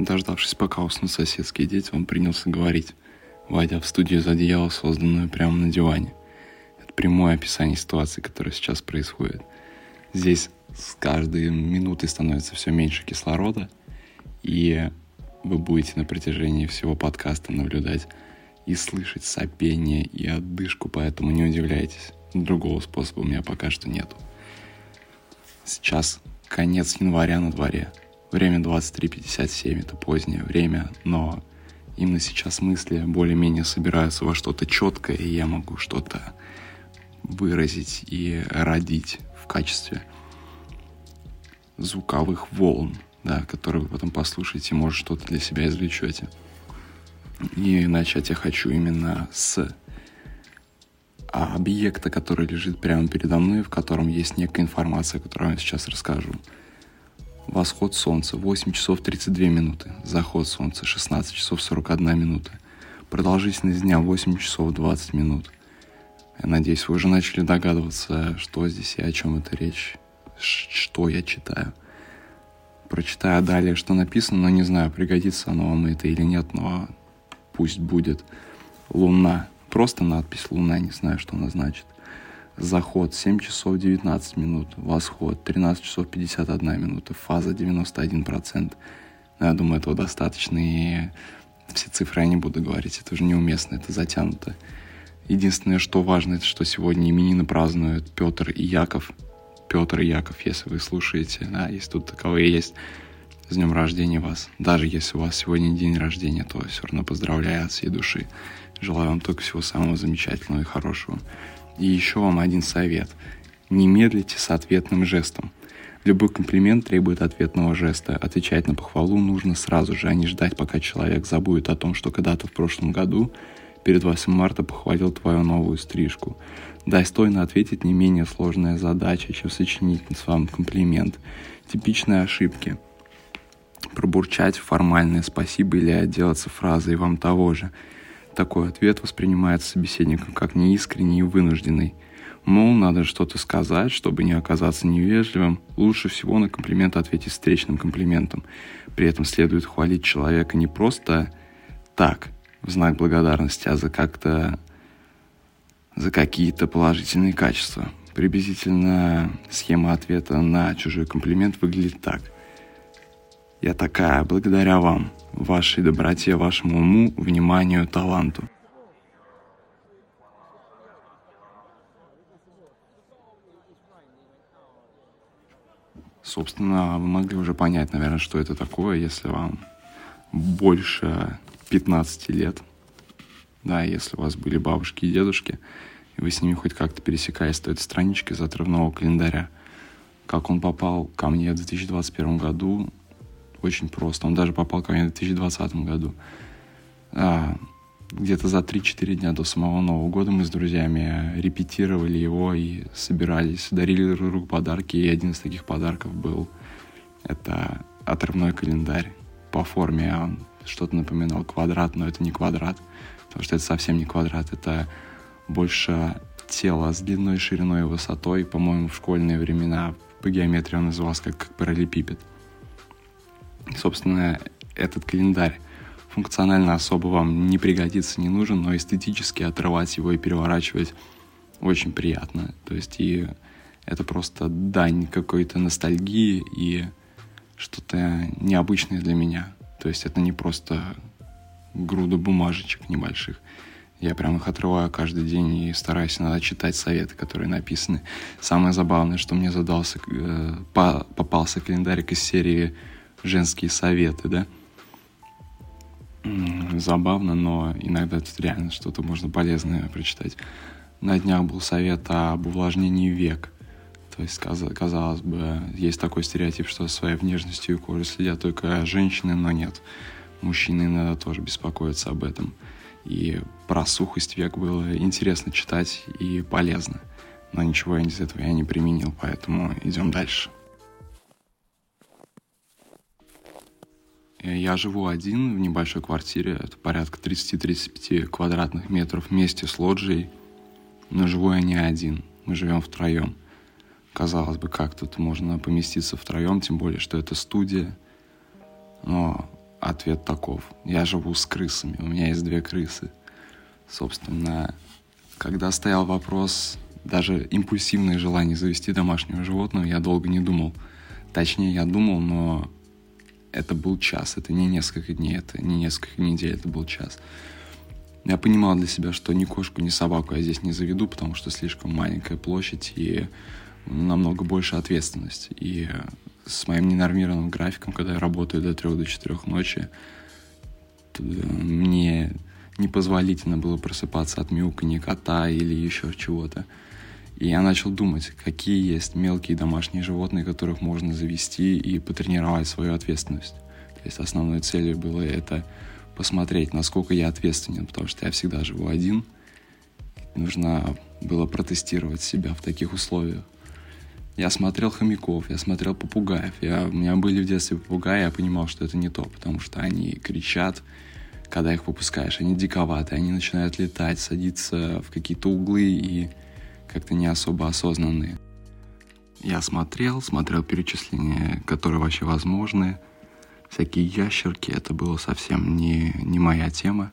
Дождавшись, пока уснут соседские дети, он принялся говорить, войдя в студию за одеяло, созданную прямо на диване. Это прямое описание ситуации, которая сейчас происходит. Здесь с каждой минутой становится все меньше кислорода, и вы будете на протяжении всего подкаста наблюдать и слышать сопение и отдышку, поэтому не удивляйтесь. Другого способа у меня пока что нету. Сейчас конец января на дворе. Время 23.57, это позднее время, но именно сейчас мысли более-менее собираются во что-то четкое, и я могу что-то выразить и родить в качестве звуковых волн, да, которые вы потом послушаете, может, что-то для себя извлечете. И начать я хочу именно с объекта, который лежит прямо передо мной, в котором есть некая информация, которую я сейчас расскажу. Восход солнца 8 часов 32 минуты, заход солнца 16 часов 41 минута, продолжительность дня 8 часов 20 минут. Я надеюсь, вы уже начали догадываться, что здесь и о чем это речь, что я читаю. Прочитаю далее, что написано, но не знаю, пригодится оно вам это или нет, но пусть будет Луна. Просто надпись Луна, не знаю, что она значит. Заход 7 часов 19 минут, восход 13 часов 51 минута, фаза 91%. Но я думаю, этого достаточно, и все цифры я не буду говорить, это уже неуместно, это затянуто. Единственное, что важно, это что сегодня именины празднуют Петр и Яков. Петр и Яков, если вы слушаете, да, если тут таковые есть, с днем рождения вас. Даже если у вас сегодня день рождения, то все равно поздравляю от всей души. Желаю вам только всего самого замечательного и хорошего. И еще вам один совет. Не медлите с ответным жестом. Любой комплимент требует ответного жеста. Отвечать на похвалу нужно сразу же, а не ждать, пока человек забудет о том, что когда-то в прошлом году перед 8 марта похвалил твою новую стрижку. Достойно ответить не менее сложная задача, чем сочинить вам комплимент. Типичные ошибки – пробурчать формальное спасибо или отделаться фразой «вам того же». Такой ответ воспринимается собеседником как неискренний и вынужденный. Мол, надо что-то сказать, чтобы не оказаться невежливым. Лучше всего на комплимент ответить встречным комплиментом. При этом следует хвалить человека не просто так, в знак благодарности, а за как-то за какие-то положительные качества. Приблизительно схема ответа на чужой комплимент выглядит так – я такая благодаря вам, вашей доброте, вашему уму, вниманию, таланту. Собственно, вы могли уже понять, наверное, что это такое, если вам больше 15 лет. Да, если у вас были бабушки и дедушки, и вы с ними хоть как-то пересекались, то это страничка из отрывного календаря. Как он попал ко мне в 2021 году, очень просто. Он даже попал ко мне в 2020 году. А, где-то за 3-4 дня до самого Нового года мы с друзьями репетировали его и собирались, дарили друг другу подарки. И один из таких подарков был это отрывной календарь. По форме он что-то напоминал квадрат, но это не квадрат, потому что это совсем не квадрат, это больше тело с длиной, шириной и высотой. По-моему, в школьные времена по геометрии он назывался как, как параллелепипед. Собственно, этот календарь функционально особо вам не пригодится, не нужен, но эстетически отрывать его и переворачивать очень приятно. То есть и это просто дань какой-то ностальгии и что-то необычное для меня. То есть это не просто груда бумажечек небольших. Я прям их отрываю каждый день и стараюсь иногда читать советы, которые написаны. Самое забавное, что мне задался, э, по, попался календарик из серии женские советы, да. Забавно, но иногда тут реально что-то можно полезное прочитать. На днях был совет об увлажнении век. То есть, казалось бы, есть такой стереотип, что своей внешностью и кожей следят только женщины, но нет. Мужчины иногда тоже беспокоятся об этом. И про сухость век было интересно читать и полезно. Но ничего из этого я не применил, поэтому идем дальше. Я живу один в небольшой квартире, это порядка 30-35 квадратных метров вместе с лоджией, но живу я не один, мы живем втроем. Казалось бы, как тут можно поместиться втроем, тем более, что это студия. Но ответ таков. Я живу с крысами, у меня есть две крысы. Собственно, когда стоял вопрос, даже импульсивное желание завести домашнего животного, я долго не думал. Точнее, я думал, но это был час, это не несколько дней, это не несколько недель, это был час. Я понимал для себя, что ни кошку, ни собаку я здесь не заведу, потому что слишком маленькая площадь и намного больше ответственность. И с моим ненормированным графиком, когда я работаю до трех до четырех ночи, мне непозволительно было просыпаться от мяуканья кота или еще чего-то. И я начал думать, какие есть мелкие домашние животные, которых можно завести и потренировать свою ответственность. То есть основной целью было это посмотреть, насколько я ответственен, потому что я всегда живу один. Нужно было протестировать себя в таких условиях. Я смотрел хомяков, я смотрел попугаев. Я, у меня были в детстве попугаи, я понимал, что это не то, потому что они кричат, когда их выпускаешь. Они диковаты, они начинают летать, садиться в какие-то углы и как-то не особо осознанные. Я смотрел, смотрел перечисления, которые вообще возможны, всякие ящерки, это было совсем не, не моя тема.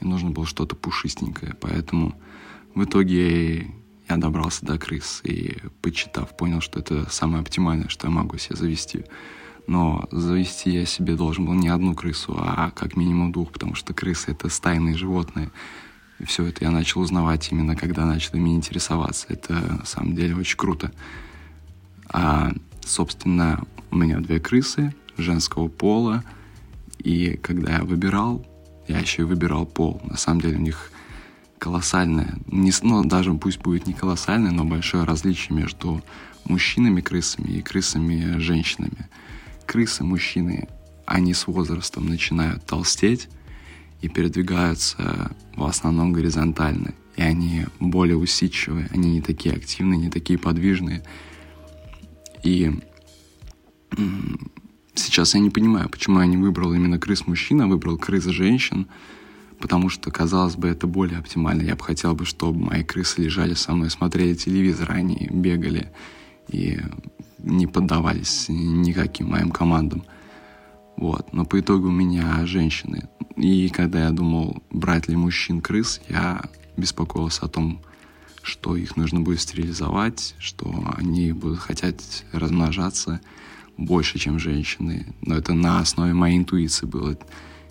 Мне нужно было что-то пушистенькое, поэтому в итоге я добрался до крыс и, почитав, понял, что это самое оптимальное, что я могу себе завести. Но завести я себе должен был не одну крысу, а как минимум двух, потому что крысы — это стайные животные. И все это я начал узнавать именно, когда начал ими интересоваться. Это на самом деле очень круто. А, собственно, у меня две крысы, женского пола. И когда я выбирал, я еще и выбирал пол. На самом деле у них колоссальное, не, ну, даже пусть будет не колоссальное, но большое различие между мужчинами-крысами и крысами-женщинами. Крысы, мужчины, они с возрастом начинают толстеть и передвигаются в основном горизонтально. И они более усидчивые, они не такие активные, не такие подвижные. И Сейчас я не понимаю, почему я не выбрал именно крыс мужчин, а выбрал крыс женщин, потому что, казалось бы, это более оптимально. Я бы хотел бы, чтобы мои крысы лежали со мной, смотрели телевизор, а они бегали и не поддавались никаким моим командам. Вот. Но по итогу у меня женщины. И когда я думал, брать ли мужчин крыс, я беспокоился о том, что их нужно будет стерилизовать, что они будут хотеть размножаться – больше, чем женщины. Но это на основе моей интуиции было.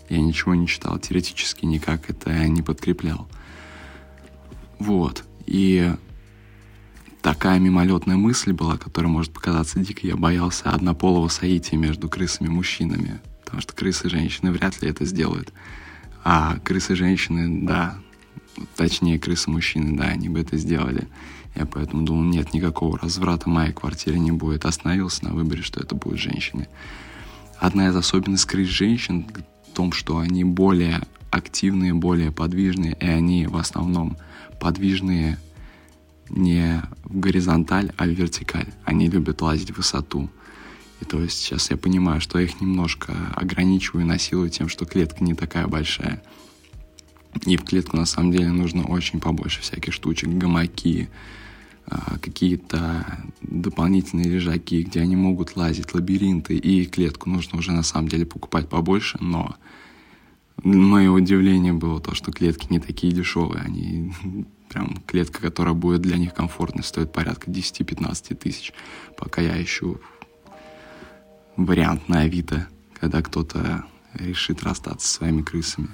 Я ничего не читал, теоретически никак это не подкреплял. Вот. И такая мимолетная мысль была, которая может показаться дикой. Я боялся однополого соития между крысами-мужчинами. Потому что крысы-женщины вряд ли это сделают. А крысы-женщины, да, точнее крысы-мужчины, да, они бы это сделали. Я поэтому думал, нет, никакого разврата в моей квартире не будет. Остановился на выборе, что это будут женщины. Одна из особенностей крыс женщин в том, что они более активные, более подвижные, и они в основном подвижные не горизонталь, а в вертикаль. Они любят лазить в высоту. И то есть сейчас я понимаю, что я их немножко ограничиваю и насилую тем, что клетка не такая большая. И в клетку на самом деле нужно очень побольше всяких штучек, гамаки, а, какие-то дополнительные лежаки, где они могут лазить, лабиринты, и клетку нужно уже на самом деле покупать побольше, но мое удивление было то, что клетки не такие дешевые, они прям клетка, которая будет для них комфортной, стоит порядка 10-15 тысяч, пока я ищу вариант на Авито, когда кто-то решит расстаться со своими крысами.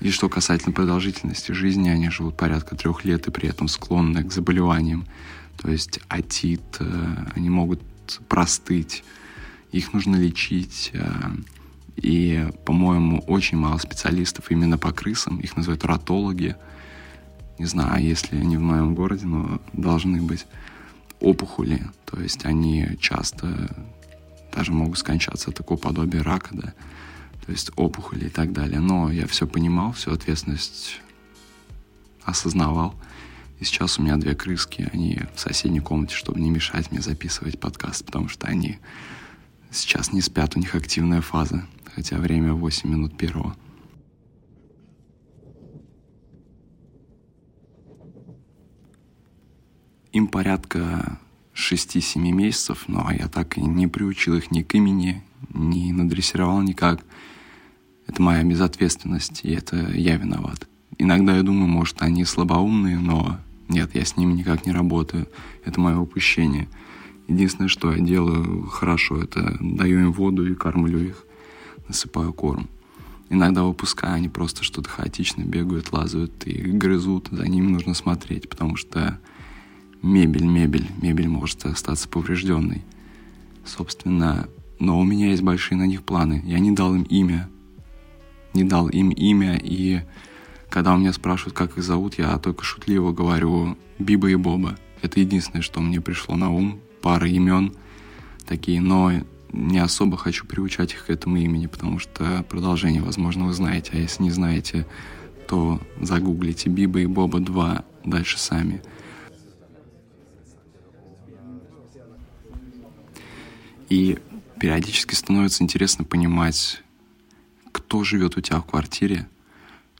И что касательно продолжительности жизни, они живут порядка трех лет и при этом склонны к заболеваниям. То есть атит, э, они могут простыть, их нужно лечить. Э, и, по-моему, очень мало специалистов именно по крысам, их называют ратологи. Не знаю, если они в моем городе, но должны быть опухоли. То есть они часто даже могут скончаться от такого подобия рака, да то есть опухоли и так далее. Но я все понимал, всю ответственность осознавал. И сейчас у меня две крыски, они в соседней комнате, чтобы не мешать мне записывать подкаст, потому что они сейчас не спят, у них активная фаза, хотя время 8 минут первого. Им порядка 6-7 месяцев, но я так и не приучил их ни к имени, не надрессировал никак – Это моя безответственность, и это я виноват. Иногда я думаю, может, они слабоумные, но нет, я с ними никак не работаю. Это мое упущение. Единственное, что я делаю хорошо, это даю им воду и кормлю их, насыпаю корм. Иногда выпускаю, они просто что-то хаотично бегают, лазают и грызут. За ними нужно смотреть, потому что мебель, мебель, мебель может остаться поврежденной. Собственно, но у меня есть большие на них планы. Я не дал им имя. Не дал им имя, и когда у меня спрашивают, как их зовут, я только шутливо говорю Биба и Боба. Это единственное, что мне пришло на ум. Пара имен такие, но не особо хочу приучать их к этому имени, потому что продолжение, возможно, вы знаете. А если не знаете, то загуглите Биба и Боба 2 дальше сами. И периодически становится интересно понимать, кто живет у тебя в квартире,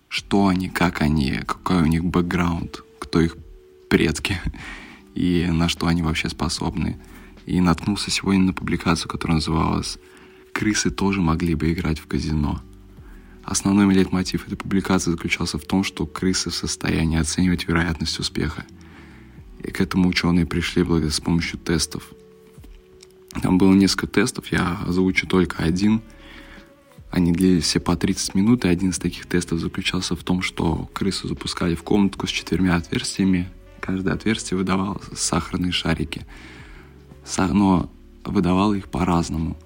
что они, как они, какой у них бэкграунд, кто их предки и на что они вообще способны. И наткнулся сегодня на публикацию, которая называлась «Крысы тоже могли бы играть в казино». Основной лейтмотив этой публикации заключался в том, что крысы в состоянии оценивать вероятность успеха. И к этому ученые пришли благодаря с помощью тестов. Там было несколько тестов, я озвучу только один. Они длились все по 30 минут, и один из таких тестов заключался в том, что крысу запускали в комнатку с четырьмя отверстиями. Каждое отверстие выдавало сахарные шарики – но выдавала их по-разному.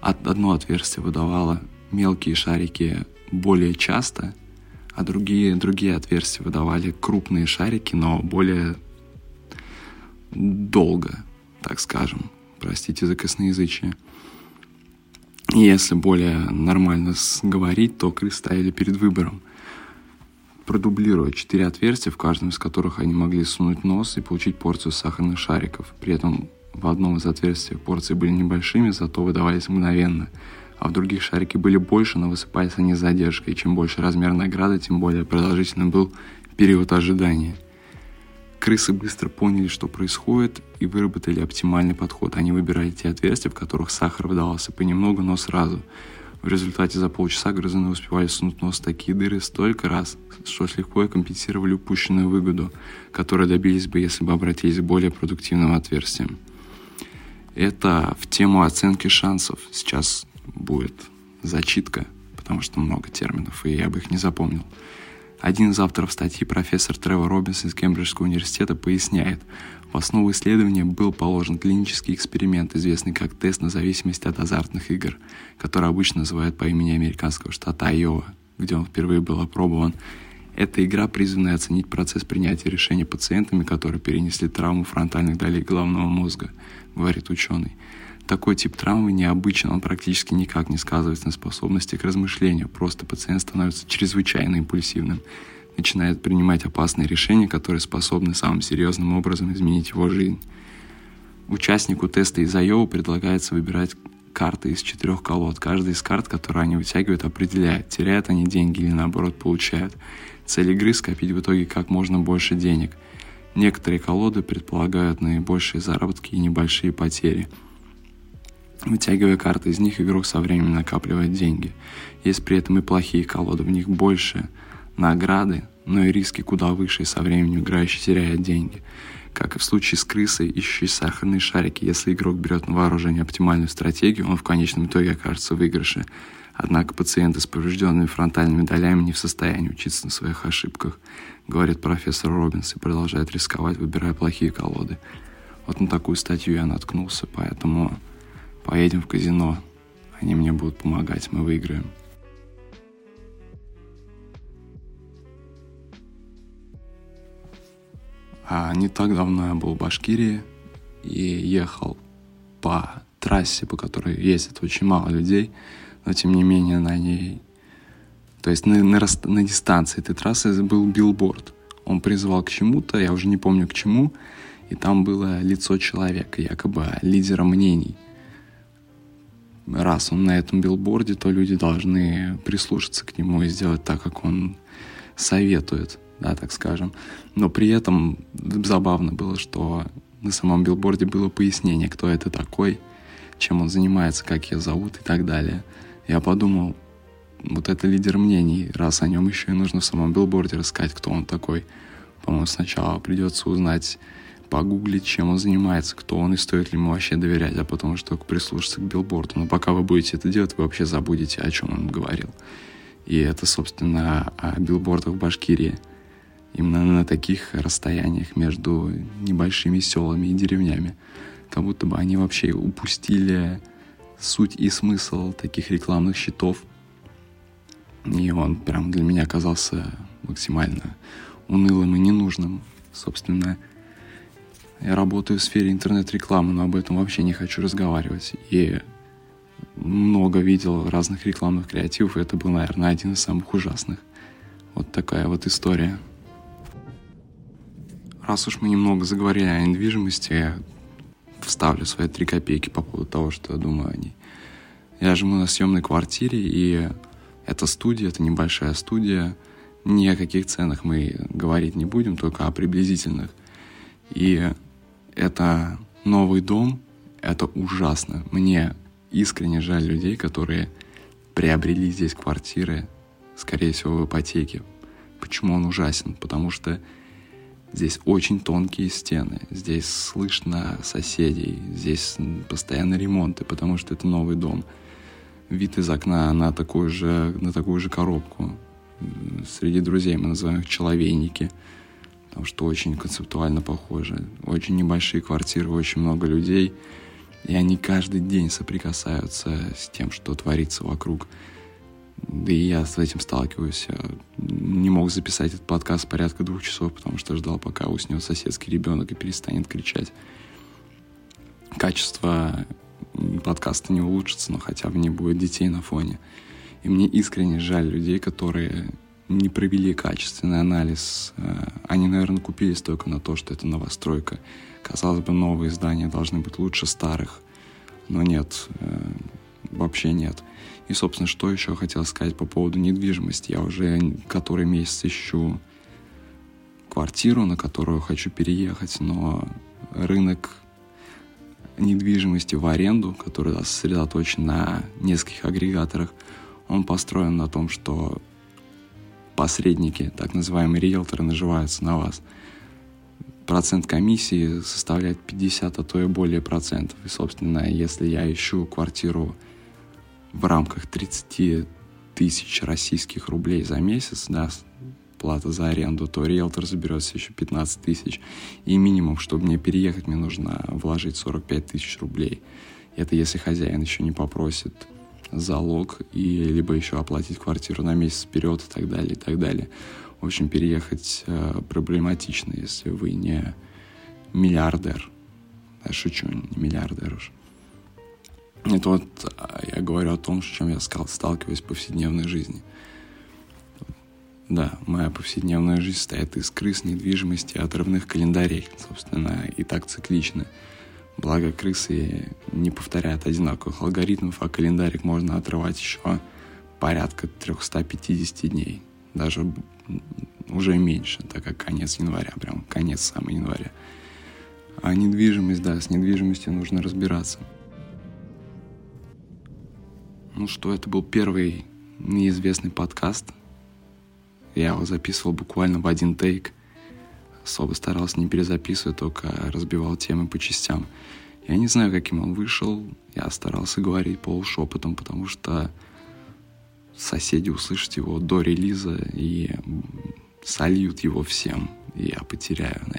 Одно отверстие выдавало мелкие шарики более часто, а другие, другие отверстия выдавали крупные шарики, но более долго, так скажем. Простите за косноязычие. Если более нормально говорить, то крысы стояли перед выбором. Продублируя четыре отверстия, в каждом из которых они могли сунуть нос и получить порцию сахарных шариков. При этом в одном из отверстий порции были небольшими, зато выдавались мгновенно, а в других шарики были больше, но высыпались они с задержкой. И чем больше размер награды, тем более продолжительным был период ожидания. Крысы быстро поняли, что происходит, и выработали оптимальный подход. Они выбирали те отверстия, в которых сахар выдавался понемногу, но сразу. В результате за полчаса грызуны успевали сунуть нос в такие дыры столько раз, что легко компенсировали упущенную выгоду, которую добились бы, если бы обратились к более продуктивным отверстиям. Это в тему оценки шансов. Сейчас будет зачитка, потому что много терминов, и я бы их не запомнил. Один из авторов статьи, профессор Тревор Робинс из Кембриджского университета, поясняет, в основу исследования был положен клинический эксперимент, известный как тест на зависимость от азартных игр, который обычно называют по имени американского штата Айова, где он впервые был опробован. Эта игра призвана оценить процесс принятия решений пациентами, которые перенесли травму фронтальных долей головного мозга, говорит ученый. Такой тип травмы необычен, он практически никак не сказывается на способности к размышлению, просто пациент становится чрезвычайно импульсивным, начинает принимать опасные решения, которые способны самым серьезным образом изменить его жизнь. Участнику теста из Айова предлагается выбирать карты из четырех колод. Каждая из карт, которые они вытягивают, определяет, теряют они деньги или наоборот получают. Цель игры – скопить в итоге как можно больше денег. Некоторые колоды предполагают наибольшие заработки и небольшие потери. Вытягивая карты из них, игрок со временем накапливает деньги. Есть при этом и плохие колоды, в них больше награды, но и риски куда выше, и со временем играющий теряет деньги. Как и в случае с крысой, ищущей сахарные шарики, если игрок берет на вооружение оптимальную стратегию, он в конечном итоге окажется в выигрыше – Однако пациенты с поврежденными фронтальными долями не в состоянии учиться на своих ошибках, говорит профессор Робинс и продолжает рисковать, выбирая плохие колоды. Вот на такую статью я наткнулся, поэтому поедем в казино. Они мне будут помогать, мы выиграем. А не так давно я был в Башкирии и ехал по трассе, по которой ездит очень мало людей – но тем не менее на ней, то есть на, на, на дистанции этой трассы был билборд. Он призывал к чему-то, я уже не помню к чему, и там было лицо человека, якобы лидера мнений. Раз он на этом билборде, то люди должны прислушаться к нему и сделать так, как он советует, да, так скажем. Но при этом забавно было, что на самом билборде было пояснение, кто это такой, чем он занимается, как ее зовут и так далее. Я подумал, вот это лидер мнений, раз о нем еще и нужно в самом билборде рассказать, кто он такой. По-моему, сначала придется узнать, погуглить, чем он занимается, кто он и стоит ли ему вообще доверять, а потом только прислушаться к билборду. Но пока вы будете это делать, вы вообще забудете, о чем он говорил. И это, собственно, о билбордах в Башкирии. Именно на таких расстояниях между небольшими селами и деревнями. Как будто бы они вообще упустили суть и смысл таких рекламных щитов. И он прям для меня оказался максимально унылым и ненужным. Собственно, я работаю в сфере интернет-рекламы, но об этом вообще не хочу разговаривать. И много видел разных рекламных креативов, и это был, наверное, один из самых ужасных. Вот такая вот история. Раз уж мы немного заговорили о недвижимости, я вставлю свои три копейки по поводу того, что я думаю о ней. Я живу на съемной квартире, и это студия, это небольшая студия. Ни о каких ценах мы говорить не будем, только о приблизительных. И это новый дом, это ужасно. Мне искренне жаль людей, которые приобрели здесь квартиры, скорее всего, в ипотеке. Почему он ужасен? Потому что здесь очень тонкие стены, здесь слышно соседей, здесь постоянно ремонты, потому что это новый дом. Вид из окна на такую же, на такую же коробку. Среди друзей мы называем их человейники, потому что очень концептуально похожи. Очень небольшие квартиры, очень много людей — и они каждый день соприкасаются с тем, что творится вокруг. Да и я с этим сталкиваюсь. Я не мог записать этот подкаст порядка двух часов, потому что ждал, пока уснет соседский ребенок и перестанет кричать. Качество подкаста не улучшится, но хотя бы не будет детей на фоне. И мне искренне жаль людей, которые не провели качественный анализ. Э, они, наверное, купились только на то, что это новостройка. Казалось бы, новые здания должны быть лучше старых, но нет, э, вообще нет. И, собственно, что еще хотел сказать по поводу недвижимости. Я уже который месяц ищу квартиру, на которую хочу переехать, но рынок недвижимости в аренду, который сосредоточен на нескольких агрегаторах, он построен на том, что посредники, так называемые риэлторы, наживаются на вас – процент комиссии составляет 50, а то и более процентов. И, собственно, если я ищу квартиру в рамках 30 тысяч российских рублей за месяц, да, плата за аренду, то риэлтор заберется еще 15 тысяч. И минимум, чтобы мне переехать, мне нужно вложить 45 тысяч рублей. Это если хозяин еще не попросит залог и либо еще оплатить квартиру на месяц вперед и так далее, и так далее. В общем, переехать э, проблематично, если вы не миллиардер. Я шучу, не миллиардер уж. Это вот а, я говорю о том, с чем я сталкиваюсь в повседневной жизни. Да, моя повседневная жизнь состоит из крыс, недвижимости, отрывных календарей, собственно, и так циклично. Благо, крысы не повторяют одинаковых алгоритмов, а календарик можно отрывать еще порядка 350 дней. Даже уже меньше, так как конец января, прям конец самого января. А недвижимость, да, с недвижимостью нужно разбираться. Ну что, это был первый неизвестный подкаст. Я его записывал буквально в один тейк. Особо старался не перезаписывать, только разбивал темы по частям. Я не знаю, каким он вышел. Я старался говорить полушепотом, потому что соседи услышат его до релиза и сольют его всем, и я потеряю на